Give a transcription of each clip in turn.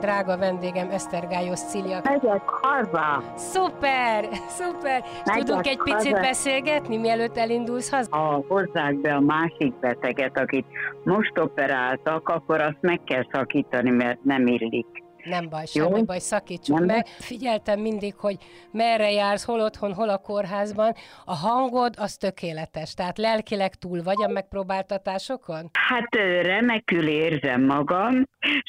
drága vendégem Esztergályos Cilia. Megyek haza. Szuper, szuper. Megyek Tudunk egy haza. picit beszélgetni, mielőtt elindulsz haza? Ha hozzák be a másik beteget, akit most operáltak, akkor azt meg kell szakítani, mert nem illik. Nem baj, semmi Jó? baj, szakítsuk nem meg. Figyeltem mindig, hogy merre jársz, hol otthon, hol a kórházban. A hangod az tökéletes, tehát lelkileg túl vagy a megpróbáltatásokon? Hát remekül érzem magam,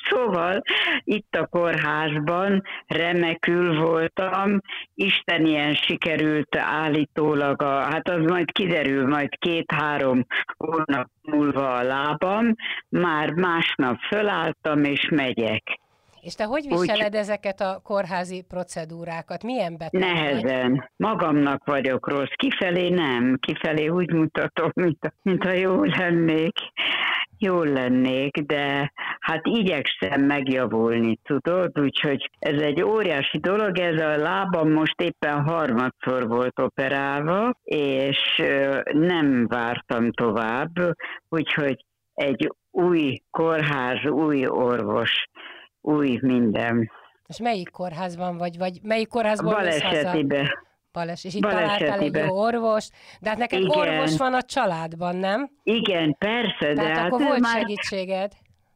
szóval itt a kórházban remekül voltam, Isten ilyen sikerült állítólag, a, hát az majd kiderül, majd két-három hónap múlva a lábam, már másnap fölálltam és megyek. És te hogy viseled Úgy, ezeket a kórházi procedúrákat? Milyen beteg Nehezen. Magamnak vagyok rossz. Kifelé nem. Kifelé úgy mutatom, mint, mint ha jól lennék. Jól lennék, de hát igyekszem megjavulni, tudod? Úgyhogy ez egy óriási dolog, ez a lábam most éppen harmadszor volt operálva, és nem vártam tovább, úgyhogy egy új kórház, új orvos új minden. És melyik kórházban vagy, vagy melyik kórházban Balesetibe. Bales, és itt találtál egy jó orvos, de hát neked Igen. orvos van a családban, nem? Igen, persze. Tehát de akkor hát volt már... segítséged.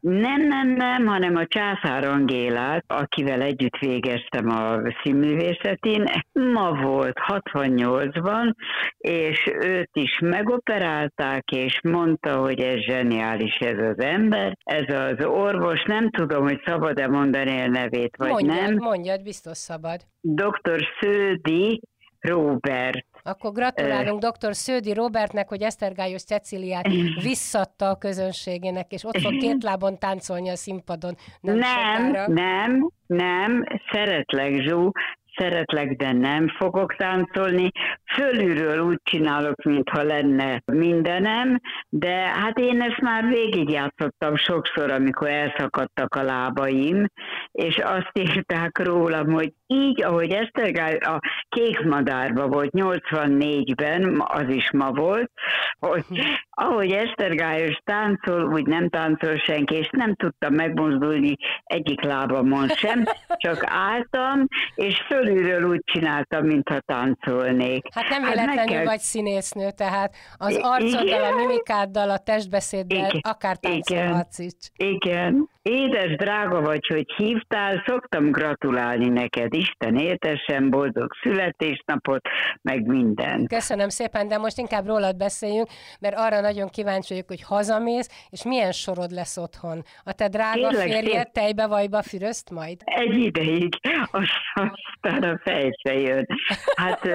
Nem, nem, nem, hanem a Császár Angélát, akivel együtt végeztem a színművészetén, ma volt 68-ban, és őt is megoperálták, és mondta, hogy ez zseniális ez az ember, ez az orvos, nem tudom, hogy szabad-e mondani a nevét, vagy mondjad, nem. Mondjad, biztos szabad. Dr. Sződi Robert. Akkor gratulálunk dr. Sződi Robertnek, hogy Esztergályos Ceciliát visszatta a közönségének, és ott fog két lábon táncolni a színpadon. Nem, nem, nem, nem, szeretlek Zsú, szeretlek, de nem fogok táncolni. Fölülről úgy csinálok, mintha lenne mindenem, de hát én ezt már végigjátszottam sokszor, amikor elszakadtak a lábaim, és azt írták rólam, hogy így, ahogy Esztergály a kék madárba volt 84-ben, az is ma volt, hogy ahogy Esztergályos táncol, úgy nem táncol senki, és nem tudtam megmozdulni egyik lábamon sem, csak álltam, és fölülről úgy csináltam, mintha táncolnék. Hát nem hát véletlenül kell... vagy színésznő, tehát az arcoddal, a mimikáddal, a testbeszéddel Igen. akár táncolhatsz is. Igen. Édes, drága vagy, hogy hívtál, szoktam gratulálni neked, Isten éltesen, boldog születésnapot, meg minden. Köszönöm szépen, de most inkább rólad beszéljünk, mert arra nagyon kíváncsi vagyok, hogy hazamész, és milyen sorod lesz otthon. A te drága Kérlek, férjed tejbe vajba fürözt majd? Egy ideig, aztán a fejse jön. Hát,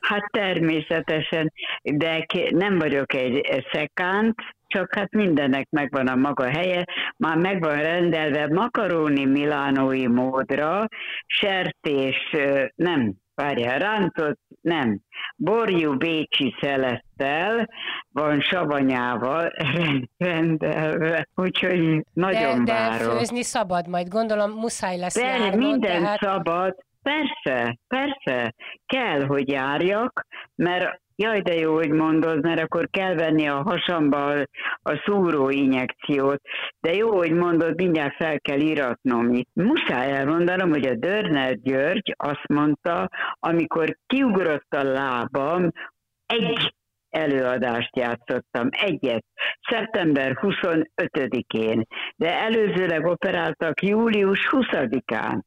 hát természetesen, de nem vagyok egy szekánt, csak hát mindennek megvan a maga helye, már megvan rendelve makaróni milánói módra, sertés, nem, várjál, rántott, nem, borjú bécsi szelettel, van savanyával rendelve, úgyhogy nagyon de, várom. De főzni szabad majd, gondolom muszáj lesz de járnod, minden tehát... szabad, Persze, persze, kell, hogy járjak, mert Jaj, de jó, hogy mondod, mert akkor kell venni a hasamba a, a szúró injekciót. De jó, hogy mondod, mindjárt fel kell iratnom itt. Muszáj elmondanom, hogy a Dörner György azt mondta, amikor kiugrott a lábam, egy előadást játszottam, egyet, szeptember 25-én, de előzőleg operáltak július 20-án,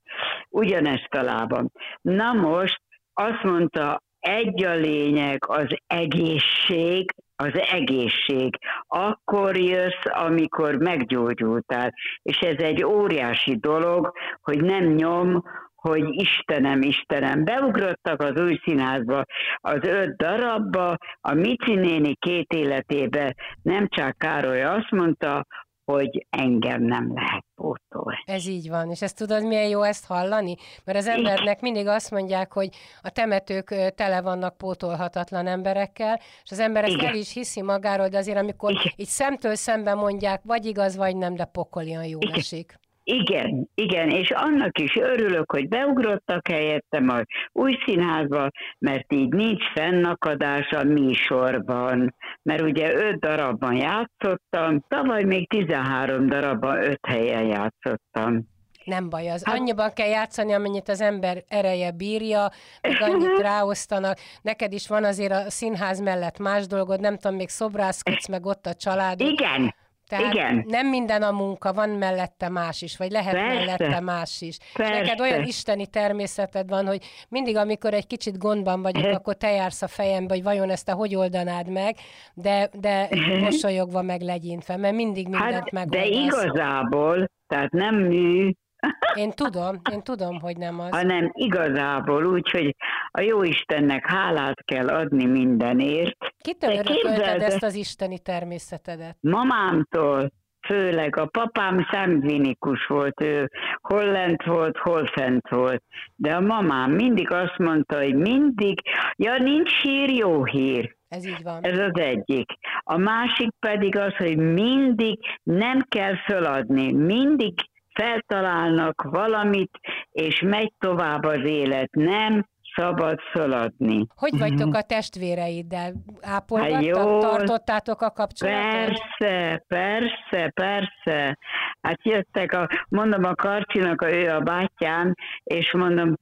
ugyanezt a lábam. Na most azt mondta egy a lényeg, az egészség, az egészség. Akkor jössz, amikor meggyógyultál. És ez egy óriási dolog, hogy nem nyom, hogy Istenem, Istenem, beugrottak az új színházba az öt darabba, a Mici néni két életébe nem csak Károly azt mondta, hogy engem nem lehet pótolni. Ez így van, és ezt tudod, milyen jó ezt hallani? Mert az embernek mindig azt mondják, hogy a temetők tele vannak pótolhatatlan emberekkel, és az ember ezt Igen. el is hiszi magáról, de azért amikor Igen. így szemtől szemben mondják, vagy igaz, vagy nem, de pokolian jó Igen. esik. Igen, igen, és annak is örülök, hogy beugrottak helyettem a új színházba, mert így nincs fennakadás a műsorban, mert ugye öt darabban játszottam, tavaly még 13 darabban öt helyen játszottam. Nem baj, az hát... annyiban kell játszani, amennyit az ember ereje bírja, meg annyit ráosztanak. Neked is van azért a színház mellett más dolgod, nem tudom, még szobrászkodsz, meg ott a család. Igen, tehát Igen. nem minden a munka, van mellette más is, vagy lehet Persze. mellette más is. Persze. Neked olyan isteni természeted van, hogy mindig, amikor egy kicsit gondban vagyok, akkor te jársz a fejembe, hogy vajon ezt te hogy oldanád meg, de, de mosolyogva meg legyintve, mert mindig mindent hát, megoldasz. De igazából, tehát nem mű, én tudom, én tudom, hogy nem az. Hanem igazából úgy, hogy a jó Istennek hálát kell adni mindenért. Kitől örökölted ezt az isteni természetedet? Mamámtól, főleg a papám szangvinikus volt, ő hol lent volt, hol fent volt. De a mamám mindig azt mondta, hogy mindig, ja nincs hír, jó hír. Ez így van. Ez az egyik. A másik pedig az, hogy mindig nem kell föladni, mindig feltalálnak valamit, és megy tovább az élet. Nem szabad feladni. Hogy vagytok mhm. a testvéreiddel? Ápolgattak? Hát tartottátok a kapcsolatot? Persze, persze, persze. Hát jöttek, a, mondom a Karcsinak, a, ő a bátyám, és mondom,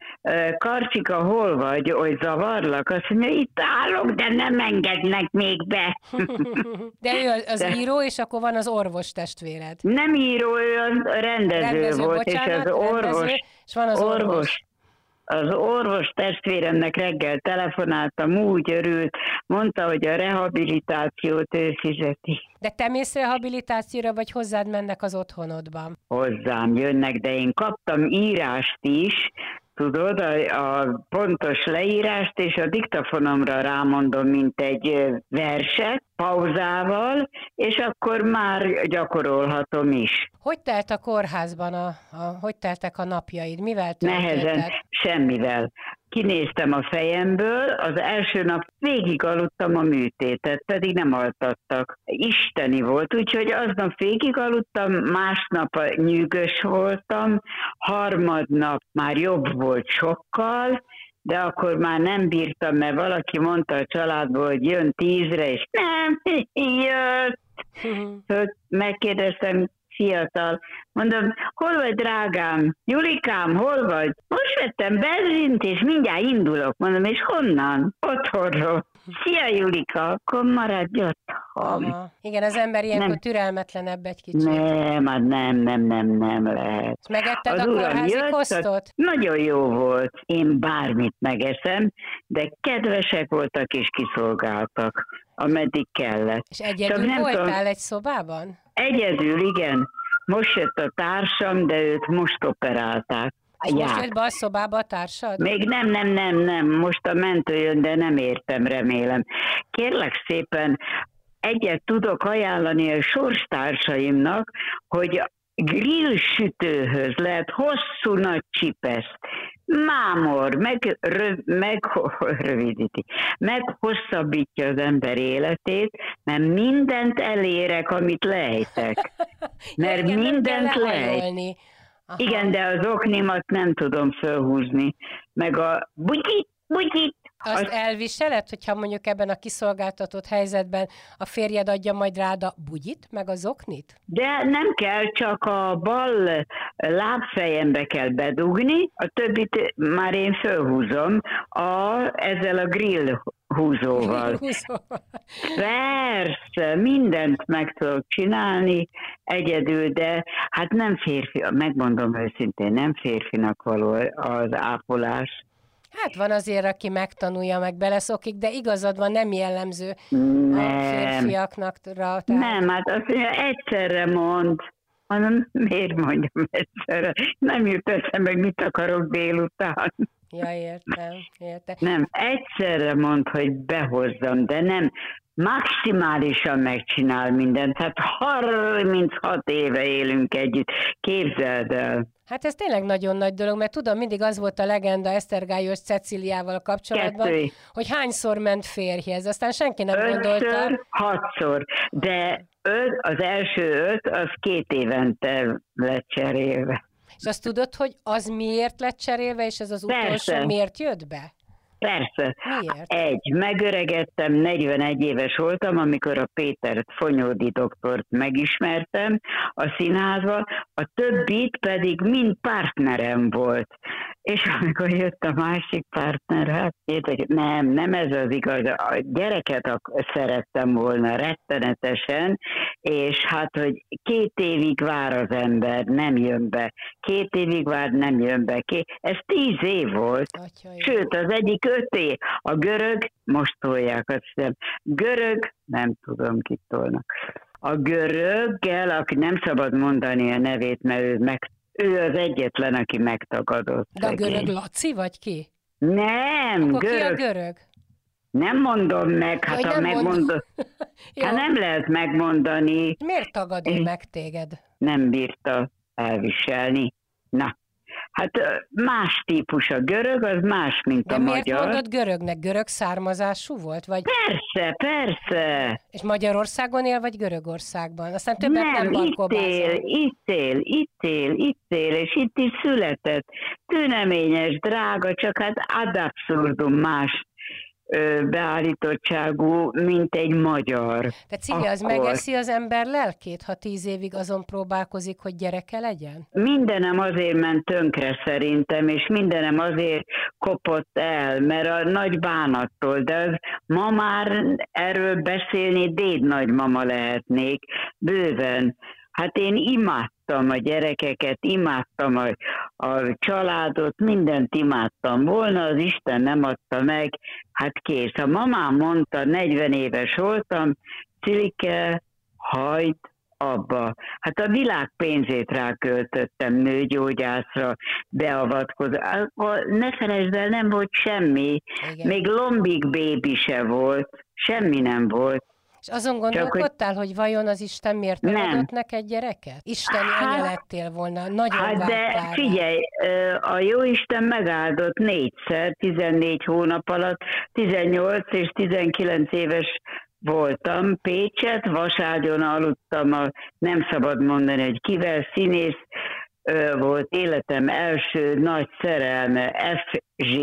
Karcsika, hol vagy, hogy zavarlak? Azt mondja, itt állok, de nem engednek még be. de ő az de... író, és akkor van az orvos testvéred. Nem író, ő a rendező, rendező volt, bocsánat, és az orvos, rendező, és van az orvos. orvos az orvos testvéremnek reggel telefonáltam, úgy örült, mondta, hogy a rehabilitációt ő fizeti. De te mész rehabilitációra, vagy hozzád mennek az otthonodban? Hozzám jönnek, de én kaptam írást is, tudod, a, a pontos leírást, és a diktafonomra rámondom, mint egy verset, pauzával, és akkor már gyakorolhatom is. Hogy telt a kórházban, a, a, hogy teltek a napjaid? Mivel töltötted? Nehezen, semmivel kinéztem a fejemből, az első nap végig aludtam a műtétet, pedig nem altattak. Isteni volt, úgyhogy aznap végig aludtam, másnap nyűgös voltam, harmadnap már jobb volt sokkal, de akkor már nem bírtam, mert valaki mondta a családból, hogy jön tízre, és nem jött. Megkérdeztem, fiatal. Mondom, hol vagy drágám? Julikám, hol vagy? Most vettem benzint, és mindjárt indulok. Mondom, és honnan? Otthonról. Szia Julika, akkor maradj otthon. Aha. Igen, az ember ilyenkor nem. türelmetlenebb egy kicsit. Nem, hát nem, nem, nem, nem lehet. Megetted az a kórházi jött, kosztot? Nagyon jó volt. Én bármit megeszem, de kedvesek voltak és kiszolgáltak, ameddig kellett. És egyedül nem voltál tudom, egy szobában? Egyedül, igen. Most jött a társam, de őt most operálták. És most jött be a szobába a társad? Még nem, nem, nem, nem. Most a mentő jön, de nem értem, remélem. Kérlek szépen, egyet tudok ajánlani a sorstársaimnak, hogy grill sütőhöz lehet hosszú nagy csipeszt, mámor, meg, röv, meg rövidíti, meg hosszabbítja az ember életét, mert mindent elérek, amit lejtek. Mert igen, mindent lejt. Igen, de az oknimat nem tudom felhúzni. Meg a bugyit, bugyit, azt elviseled, hogyha mondjuk ebben a kiszolgáltatott helyzetben a férjed adja majd rád a bugyit, meg az oknit? De nem kell, csak a bal lábfejembe kell bedugni, a többit már én fölhúzom a, ezzel a grill húzóval. Persze, mindent meg tudok csinálni egyedül, de hát nem férfi, megmondom őszintén, nem férfinak való az ápolás. Hát van azért, aki megtanulja, meg beleszokik, de igazad van, nem jellemző nem. a férfiaknak. Rá, tehát... Nem, hát azt mondja, egyszerre mond. Hanem miért mondjam egyszerre? Nem jut eszembe, hogy mit akarok délután. Ja, értem, értem. Nem, egyszerre mond, hogy behozzam, de nem maximálisan megcsinál mindent. Tehát 36 éve élünk együtt, képzeld el. Hát ez tényleg nagyon nagy dolog, mert tudom, mindig az volt a legenda Esztergályos Ceciliával kapcsolatban, Kettő. hogy hányszor ment férjhez, aztán senki nem Ötször, gondolta. hatszor, de öt, az első öt, az két évente lett cserélve. És azt tudod, hogy az miért lett cserélve, és ez az Persze. utolsó miért jött be? Persze. Miért? Egy, megöregettem, 41 éves voltam, amikor a Péter Fonyódi doktort megismertem a színházba, a többit pedig mind partnerem volt. És amikor jött a másik partner, hát nem, nem ez az igaz. A gyereket szerettem volna rettenetesen, és hát, hogy két évig vár az ember, nem jön be. Két évig vár, nem jön be. Ez tíz év volt. Atyai. Sőt, az egyik öt év. A görög, most tolják azt hiszem, görög, nem tudom, kit tolnak. A göröggel, aki nem szabad mondani a nevét, mert ő meg ő az egyetlen, aki megtagadott. De a görög Laci, vagy ki? Nem, Akkor görög. ki a görög? Nem mondom meg, hát ha megmondod, hát nem lehet megmondani. Miért tagad ő meg téged? Nem bírta elviselni. Na, Hát más típus a görög, az más, mint De a miért magyar. mondod görögnek? Görög származású volt? Vagy... Persze, persze. És Magyarországon él, vagy Görögországban? Aztán többet nem, nem itt él, itt él, itt él, itt él, és itt is született. Tüneményes, drága, csak hát ad abszurdum más beállítottságú, mint egy magyar. Tehát Cilia, az megeszi az ember lelkét, ha tíz évig azon próbálkozik, hogy gyereke legyen? Mindenem azért ment tönkre szerintem, és mindenem azért kopott el, mert a nagy bánattól, de az ma már erről beszélni déd nagymama lehetnék, bőven. Hát én imádtam a gyerekeket, imádtam a, a családot, mindent imádtam volna, az Isten nem adta meg, hát kész. A mamám mondta, 40 éves voltam, Cilike, hajt abba. Hát a világ pénzét ráköltöttem nőgyógyászra, beavatkozva. Ne felejtsd el, nem volt semmi. Igen. Még lombik bébi se volt. Semmi nem volt. És azon gondolkodtál, hogy... hogy vajon az Isten miért nem, nem. adott neked gyereket? Isteni hát, anya lettél volna, nagyon Hát de figyelj, a jó Isten megáldott négyszer, 14 hónap alatt, 18 és 19 éves voltam Pécset, vaságyon aludtam, a, nem szabad mondani, hogy kivel színész, volt életem első nagy szerelme, FZ.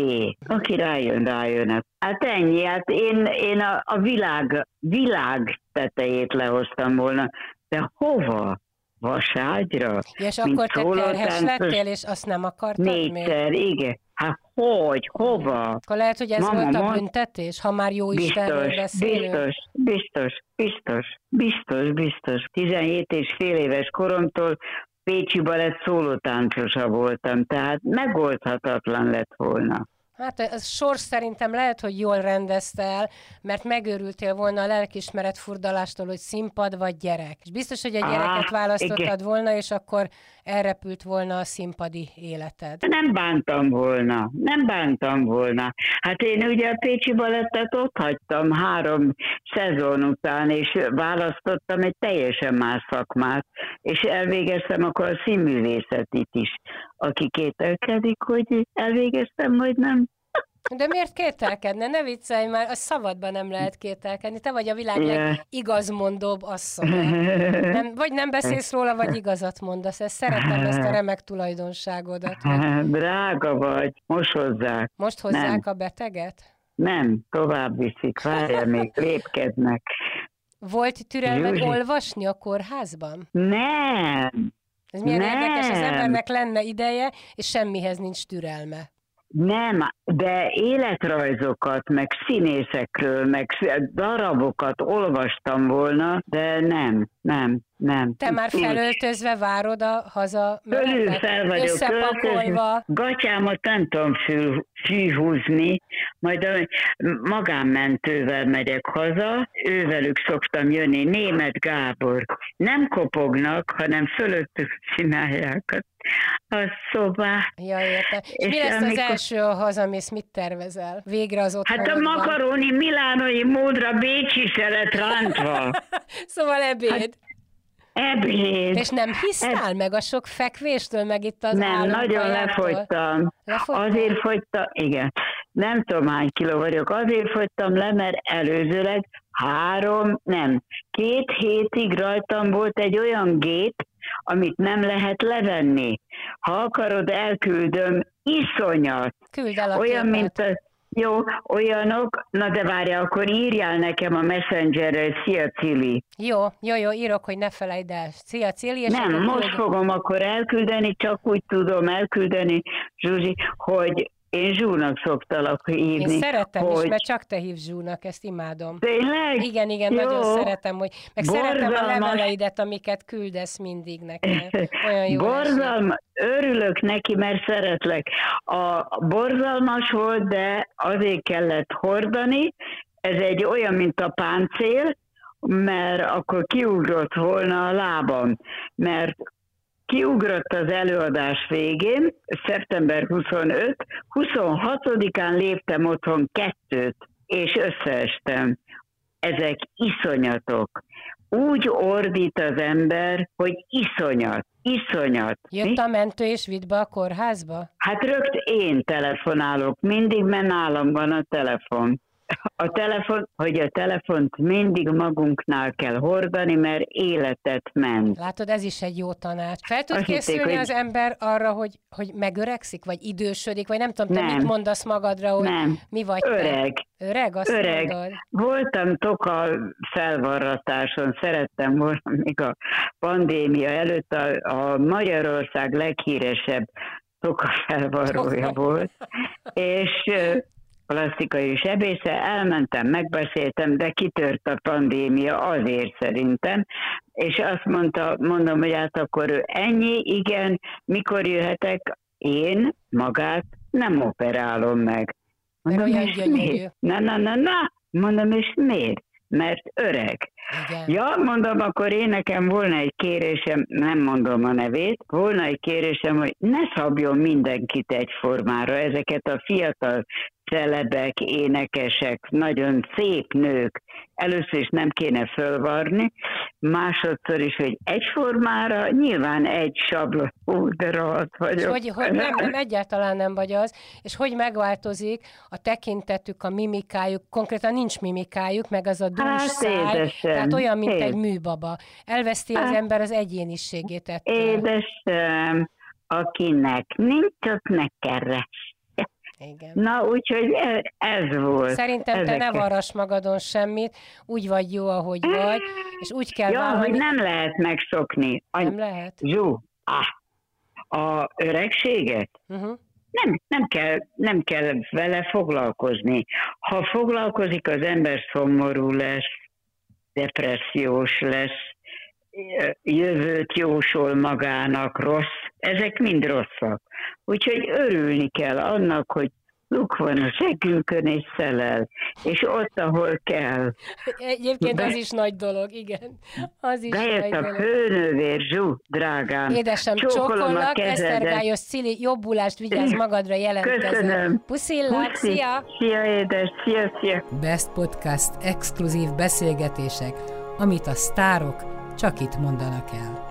Aki rájön, rájön. Hát ennyi, hát én, én a, a világ, világ tetejét lehoztam volna, de hova? Vaságyra? És akkor te terhes lettél, és azt nem akartad Négyszer, még? igen. Hát hogy, hova? Akkor lehet, hogy ez Mama, volt a büntetés, ha már jó Istenről beszélünk. Biztos, biztos, biztos, biztos, biztos. 17 és fél éves koromtól Pécsi balett szólótáncosa voltam, tehát megoldhatatlan lett volna. Hát ez sors szerintem lehet, hogy jól rendezte el, mert megőrültél volna a lelkismeret furdalástól, hogy színpad vagy gyerek. És biztos, hogy a gyereket ah, választottad igen. volna, és akkor elrepült volna a színpadi életed. Nem bántam volna, nem bántam volna. Hát én ugye a Pécsi Balettet ott hagytam három szezon után, és választottam egy teljesen más szakmát, és elvégeztem akkor a színművészetit is. Aki kételkedik, hogy elvégeztem, vagy nem, de miért kételkedne? Ne viccelj már, a szavadban nem lehet kételkedni. Te vagy a világ igazmondóbb asszony. Nem, vagy nem beszélsz róla, vagy igazat mondasz. Ezt szeretem, ezt a remek tulajdonságodat. Drága vagy, most hozzák. Most hozzák nem. a beteget? Nem, tovább viszik, várjál, még lépkednek. Volt türelmed olvasni a kórházban? Nem. Ez milyen nem. érdekes, az embernek lenne ideje, és semmihez nincs türelme. Nem, de életrajzokat, meg színészekről, meg darabokat olvastam volna, de nem, nem, nem. Te már felöltözve várod a haza Fölül fel vagyok összepakolva. Gatyámat nem tudom fű, fűhúzni, majd a magánmentővel megyek haza, ővelük szoktam jönni, német Gábor. Nem kopognak, hanem fölöttük csinálják a szobát. Ja, értem. És, és mi lesz amikor... az első, ha hazamész, mit tervezel? Végre az otthonodban? Hát a makaroni milánoi módra bécsi szeret rántva. szóval ebéd. Hát, Ebéd. És nem hisztál Eb... meg a sok fekvéstől, meg itt az Nem, nagyon lefogytam. lefogytam. Azért fogytam, igen. Nem tudom hány kiló vagyok. Azért fogytam le, mert előzőleg három, nem, két hétig rajtam volt egy olyan gép, amit nem lehet levenni. Ha akarod, elküldöm, iszonyat. Küld el a Olyan, képet. mint a jó, olyanok, na de várja, akkor írjál nekem a messengerre, szia Cili. Jó, jó, jó, írok, hogy ne felejtsd el. Szia Cili. És Nem, most fogom akkor elküldeni, csak úgy tudom elküldeni, Zsuzsi, hogy én Zsúnak szoktalak hívni. Én szeretem hogy... is, mert csak te hívsz Zsúnak, ezt imádom. Tényleg? Igen, igen, Jó. nagyon szeretem, hogy meg Borzalmas. szeretem a leveleidet, amiket küldesz mindig nekem. Olyan jó Borzalma, örülök neki, mert szeretlek. A borzalmas volt, de azért kellett hordani. Ez egy olyan, mint a páncél, mert akkor kiugrott volna a lábam, mert kiugrott az előadás végén, szeptember 25, 26-án léptem otthon kettőt, és összeestem. Ezek iszonyatok. Úgy ordít az ember, hogy iszonyat, iszonyat. Jött a mentő és vitt be a kórházba? Hát rögt én telefonálok, mindig, mert nálam van a telefon a telefon, hogy a telefont mindig magunknál kell hordani, mert életet ment. Látod, ez is egy jó tanács. Fel tud Azt készülni hitték, hogy... az ember arra, hogy, hogy megöregszik, vagy idősödik, vagy nem tudom, te nem. mit mondasz magadra, hogy nem. mi vagy Öreg. Te? Öreg, azt Öreg. Mondod. Voltam toka felvarratáson, szerettem volna még a pandémia előtt a, a Magyarország leghíresebb toka felvarrója volt, és plastikai sebésze, elmentem, megbeszéltem, de kitört a pandémia azért szerintem, és azt mondta, mondom, hogy hát akkor ő ennyi, igen, mikor jöhetek, én magát nem operálom meg. Mondom, olyan gyönyörű. Na, na, na, na, mondom, és miért? Mert öreg. Igen. Ja, mondom, akkor én nekem volna egy kérésem, nem mondom a nevét, volna egy kérésem, hogy ne szabjon mindenkit egyformára, ezeket a fiatal celebek, énekesek, nagyon szép nők, először is nem kéne fölvarni, másodszor is, hogy egyformára, nyilván egy sablon, ú, de rohadt vagyok. Hogy, hogy nem, nem, egyáltalán nem vagy az, és hogy megváltozik a tekintetük, a mimikájuk, konkrétan nincs mimikájuk, meg az a dús hát, száj, édesem, tehát olyan, mint édes. egy műbaba. Elveszti az ember az egyéniségét ettől. Édesem, akinek nincs, ott ne. Igen. Na, úgyhogy ez, ez volt. Szerintem Ezeket. te ne varras magadon semmit, úgy vagy jó, ahogy vagy, és úgy kell ja, hogy nem lehet megszokni. Nem lehet? Zsú, ah, a öregséget? Uh-huh. Nem, nem, kell, nem kell vele foglalkozni. Ha foglalkozik, az ember szomorú lesz, depressziós lesz, jövőt jósol magának, rossz, ezek mind rosszak. Úgyhogy örülni kell annak, hogy luk van a segünkön és szelel, és ott, ahol kell. Egyébként Be... az is nagy dolog, igen. Az is Bejött nagy a főnővér, Zsú, drágám. Édesem, csókolok, Esztergályos Cili, jobbulást vigyázz magadra jelentkezem. Köszönöm. Puszillak, Puszi. szia! Szia, édes, szia, szia! Best Podcast exkluzív beszélgetések, amit a sztárok csak itt mondanak el.